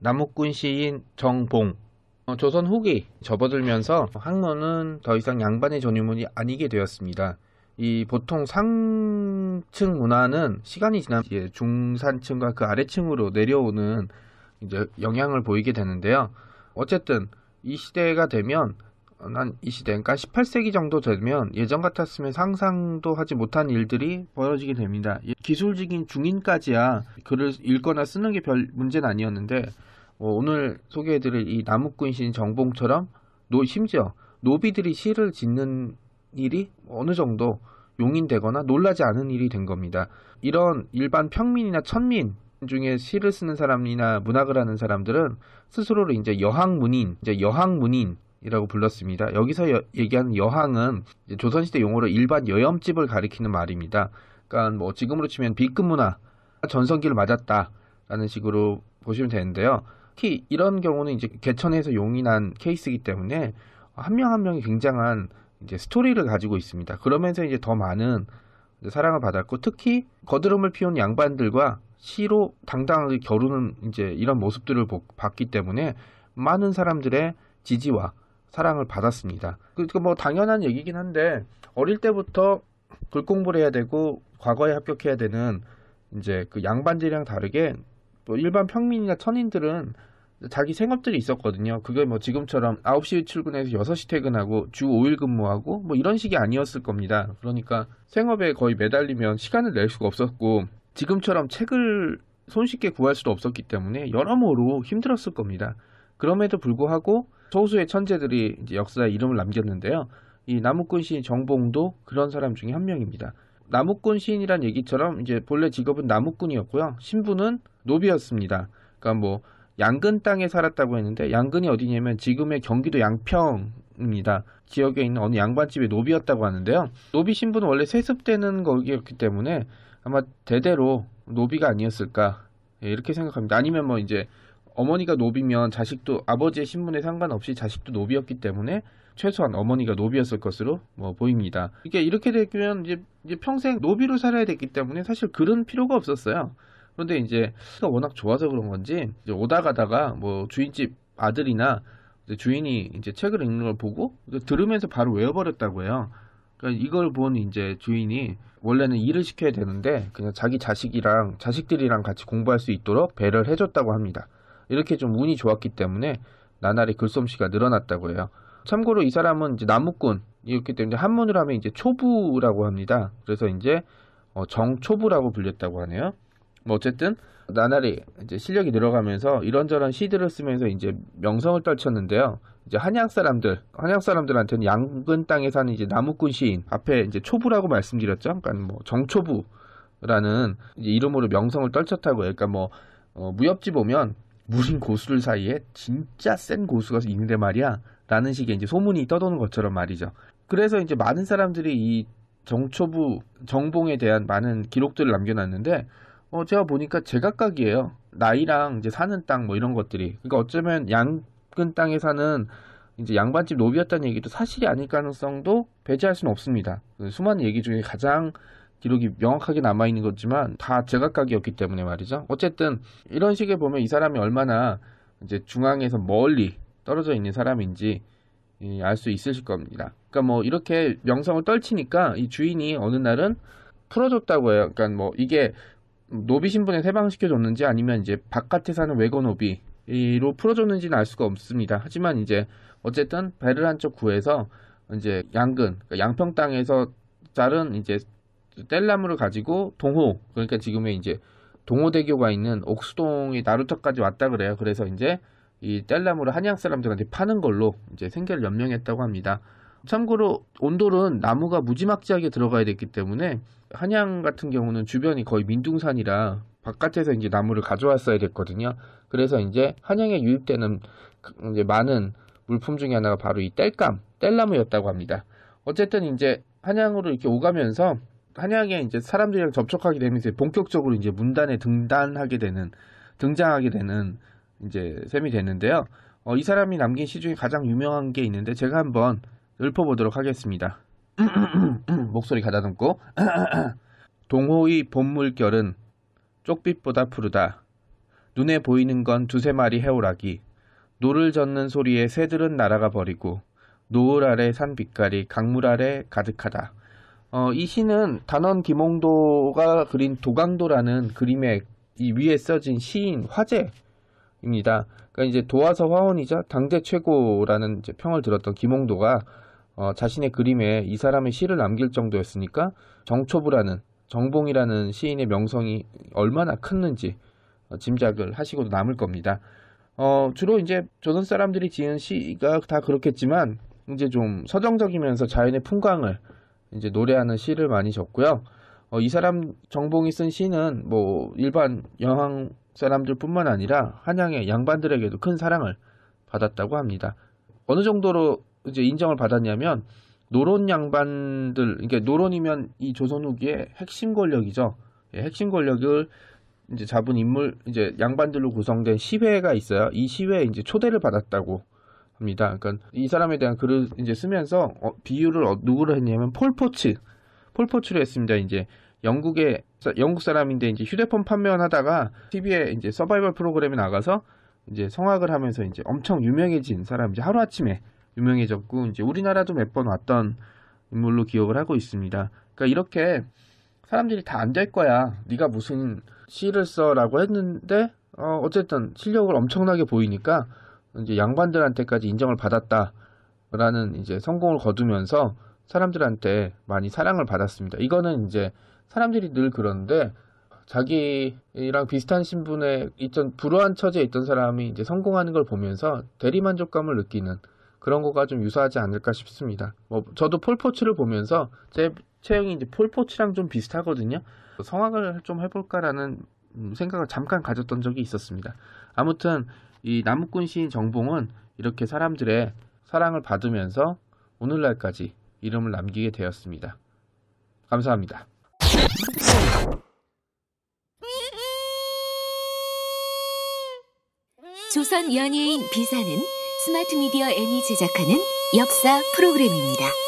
나무꾼 시인 정봉 어, 조선 후기 접어들면서 학문은 더 이상 양반의 전유문이 아니게 되었습니다. 이 보통 상층 문화는 시간이 지나면 이제 중산층과 그 아래층으로 내려오는 이제 영향을 보이게 되는데요. 어쨌든 이 시대가 되면 난이 시대, 그러니까 18세기 정도 되면 예전 같았으면 상상도 하지 못한 일들이 벌어지게 됩니다. 기술직인 중인까지야 글을 읽거나 쓰는 게 별 문제는 아니었는데 어, 오늘 소개해드릴 이 나무꾼 시인 정봉처럼 노, 심지어 노비들이 시를 짓는 일이 어느 정도 용인되거나 놀라지 않은 일이 된 겁니다. 이런 일반 평민이나 천민 중에 시를 쓰는 사람이나 문학을 하는 사람들은 스스로를 이제 여항문인, 이제 여항문인 이라고 불렀습니다. 여기서 여- 얘기하는 여항은 조선시대 용어로 일반 여염집을 가리키는 말입니다. 그러니까 뭐 지금으로 치면 B급 문화 전성기를 맞았다라는 식으로 보시면 되는데요. 특히 이런 경우는 이제 개천에서 용인한 케이스이기 때문에 한 명한 명이 굉장한 이제 스토리를 가지고 있습니다. 그러면서 이제 더 많은 사랑을 받았고 특히 거드름을 피운 양반들과 시로 당당하게 겨루는 이제 이런 모습들을 보- 봤기 때문에 많은 사람들의 지지와 사랑을 받았습니다. 그러니까 뭐 당연한 얘기긴 한데 어릴 때부터 글 공부를 해야 되고 과거에 합격해야 되는 이제 그 양반들이랑 다르게 뭐 일반 평민이나 천인들은 자기 생업들이 있었거든요. 그게 뭐 지금처럼 9시 출근해서 6시 퇴근하고 주 5일 근무하고 뭐 이런 식이 아니었을 겁니다. 그러니까 생업에 거의 매달리면 시간을 낼 수가 없었고 지금처럼 책을 손쉽게 구할 수도 없었기 때문에 여러모로 힘들었을 겁니다. 그럼에도 불구하고 소수의 천재들이 이제 역사에 이름을 남겼는데요. 이 나무꾼 시인 정봉도 그런 사람 중에 한 명입니다. 나무꾼 시인이란 얘기처럼 이제 본래 직업은 나무꾼이었고요. 신분은 노비였습니다. 그러니까 뭐 양근 땅에 살았다고 했는데 양근이 어디냐면 지금의 경기도 양평입니다. 지역에 있는 어느 양반집의 노비였다고 하는데요. 노비 신분은 원래 세습되는 거기였기 때문에 아마 대대로 노비가 아니었을까 예, 이렇게 생각합니다. 아니면 뭐 이제 어머니가 노비면 자식도 아버지의 신분에 상관없이 자식도 노비였기 때문에 최소한 어머니가 노비였을 것으로 뭐 보입니다. 이게 이렇게 되면 이제, 이제 평생 노비로 살아야 됐기 때문에 사실 글은 필요가 없었어요. 그런데 이제 시가 워낙 좋아서 그런 건지 오다 가다가 뭐 주인집 아들이나 이제 주인이 이제 책을 읽는 걸 보고 들으면서 바로 외워버렸다고 해요. 그러니까 이걸 본 이제 주인이 원래는 일을 시켜야 되는데 그냥 자기 자식이랑 자식들이랑 같이 공부할 수 있도록 배를 해줬다고 합니다. 이렇게 좀 운이 좋았기 때문에 나날이 글솜씨가 늘어났다고 해요. 참고로 이 사람은 이제 나무꾼이었기 때문에 한문으로 하면 이제 초부라고 합니다. 그래서 이제 어, 정초부라고 불렸다고 하네요. 뭐 어쨌든 나날이 이제 실력이 늘어가면서 이런저런 시들을 쓰면서 이제 명성을 떨쳤는데요. 이제 한양 사람들, 한양 사람들한테는 양근 땅에 사는 이제 나무꾼 시인 앞에 이제 초부라고 말씀드렸죠. 그러니까 뭐 정초부라는 이름으로 명성을 떨쳤다고 해요. 그러니까 뭐 어, 무협지 보면 무린 고수들 사이에 진짜 센 고수가 있는데 말이야. 라는 식의 이제 소문이 떠도는 것처럼 말이죠. 그래서 이제 많은 사람들이 이 정초부 정봉에 대한 많은 기록들을 남겨놨는데 어, 제가 보니까 제각각이에요. 나이랑 이제 사는 땅 뭐 이런 것들이. 그러니까 어쩌면 양근 땅에 사는 이제 양반집 노비였다는 얘기도 사실이 아닐 가능성도 배제할 수는 없습니다. 그 수많은 얘기 중에 가장 기록이 명확하게 남아있는 거지만 다 제각각이었기 때문에 말이죠. 어쨌든 이런 식에 보면 이 사람이 얼마나 이제 중앙에서 멀리 떨어져 있는 사람인지 알 수 있으실 겁니다. 그러니까 뭐 이렇게 명성을 떨치니까 이 주인이 어느 날은 풀어줬다고 해요. 그러니까 뭐 이게 노비 신분에 해방시켜줬는지 아니면 이제 바깥에 사는 외고 노비로 풀어줬는지는 알 수가 없습니다. 하지만 이제 어쨌든 배를 한 쪽 구해서 이제 양근 그러니까 양평 땅에서 자른 이제 뗄나무를 가지고 동호 그러니까 지금의 이제 동호대교가 있는 옥수동이 나루터까지 왔다 그래요. 그래서 이제 이 뗄나무를 한양 사람들한테 파는 걸로 이제 생계를 연명했다고 합니다. 참고로 온돌은 나무가 무지막지하게 들어가야 됐기 때문에 한양 같은 경우는 주변이 거의 민둥산이라 바깥에서 이제 나무를 가져왔어야 됐거든요. 그래서 이제 한양에 유입되는 그 이제 많은 물품 중에 하나가 바로 이 땔감, 땔나무였다고 합니다. 어쨌든 이제 한양으로 이렇게 오가면서 한양에 이제 사람들이랑 접촉하게 되면서 본격적으로 이제 문단에 등단하게 되는 등장하게 되는 이제 셈이 됐는데요. 어, 이 사람이 남긴 시 중에 가장 유명한 게 있는데 제가 한번 읊어보도록 하겠습니다. 목소리 가다듬고 동호의 봄물결은 쪽빛보다 푸르다. 눈에 보이는 건 두세 마리 해오라기. 노를 젓는 소리에 새들은 날아가 버리고 노을 아래 산 빛깔이 강물 아래 가득하다. 어, 이 시는 단원 김홍도가 그린 도강도라는 그림의 이 위에 써진 시인 화제입니다. 그러니까 이제 도화서 화원이자 당대 최고라는 평을 들었던 김홍도가 어, 자신의 그림에 이 사람의 시를 남길 정도였으니까 정초부라는 정봉이라는 시인의 명성이 얼마나 컸는지 어, 짐작을 하시고도 남을 겁니다. 어, 주로 이제 조선 사람들이 지은 시가 다 그렇겠지만 이제 좀 서정적이면서 자연의 풍광을 이제 노래하는 시를 많이 적고요. 어, 이 사람 정봉이 쓴 시는 뭐 일반 여왕 사람들뿐만 아니라 한양의 양반들에게도 큰 사랑을 받았다고 합니다. 어느 정도로 이제 인정을 받았냐면 노론 양반들, 그러니까 노론이면 이 조선 후기의 핵심 권력이죠. 예, 핵심 권력을 이제 잡은 인물, 이제 양반들로 구성된 시회가 있어요. 이 시회에 이제 초대를 받았다고 합니다. 그러니까 이 사람에 대한 글을 이제 쓰면서 어, 비유를 어, 누구로 했냐면 폴포츠, 폴포츠로 했습니다. 이제 영국의 영국 사람인데 이제 휴대폰 판매원 하다가 TV에 이제 서바이벌 프로그램에 나가서 이제 성악을 하면서 이제 엄청 유명해진 사람 이제 하루 아침에 유명해졌고 이제 우리나라도 몇 번 왔던 인물로 기억을 하고 있습니다. 그러니까 이렇게 사람들이 다 안 될 거야. 네가 무슨 시를 써라고 했는데 어, 어쨌든 실력을 엄청나게 보이니까 이제 양반들한테까지 인정을 받았다라는 이제 성공을 거두면서 사람들한테 많이 사랑을 받았습니다. 이거는 이제 사람들이 늘 그러는데 자기랑 비슷한 신분에 있던 불우한 처지에 있던 사람이 이제 성공하는 걸 보면서 대리만족감을 느끼는 그런 거가 좀 유사하지 않을까 싶습니다. 뭐 저도 폴포츠를 보면서 제 체형이 이제 폴포츠랑 좀 비슷하거든요. 성악을 좀 해볼까라는 음, 생각을 잠깐 가졌던 적이 있었습니다. 아무튼 이 나무꾼 시인 정봉은 이렇게 사람들의 사랑을 받으면서 오늘날까지 이름을 남기게 되었습니다. 감사합니다. 조선 연예인 비사는 스마트 미디어 N이 제작하는 역사 프로그램입니다.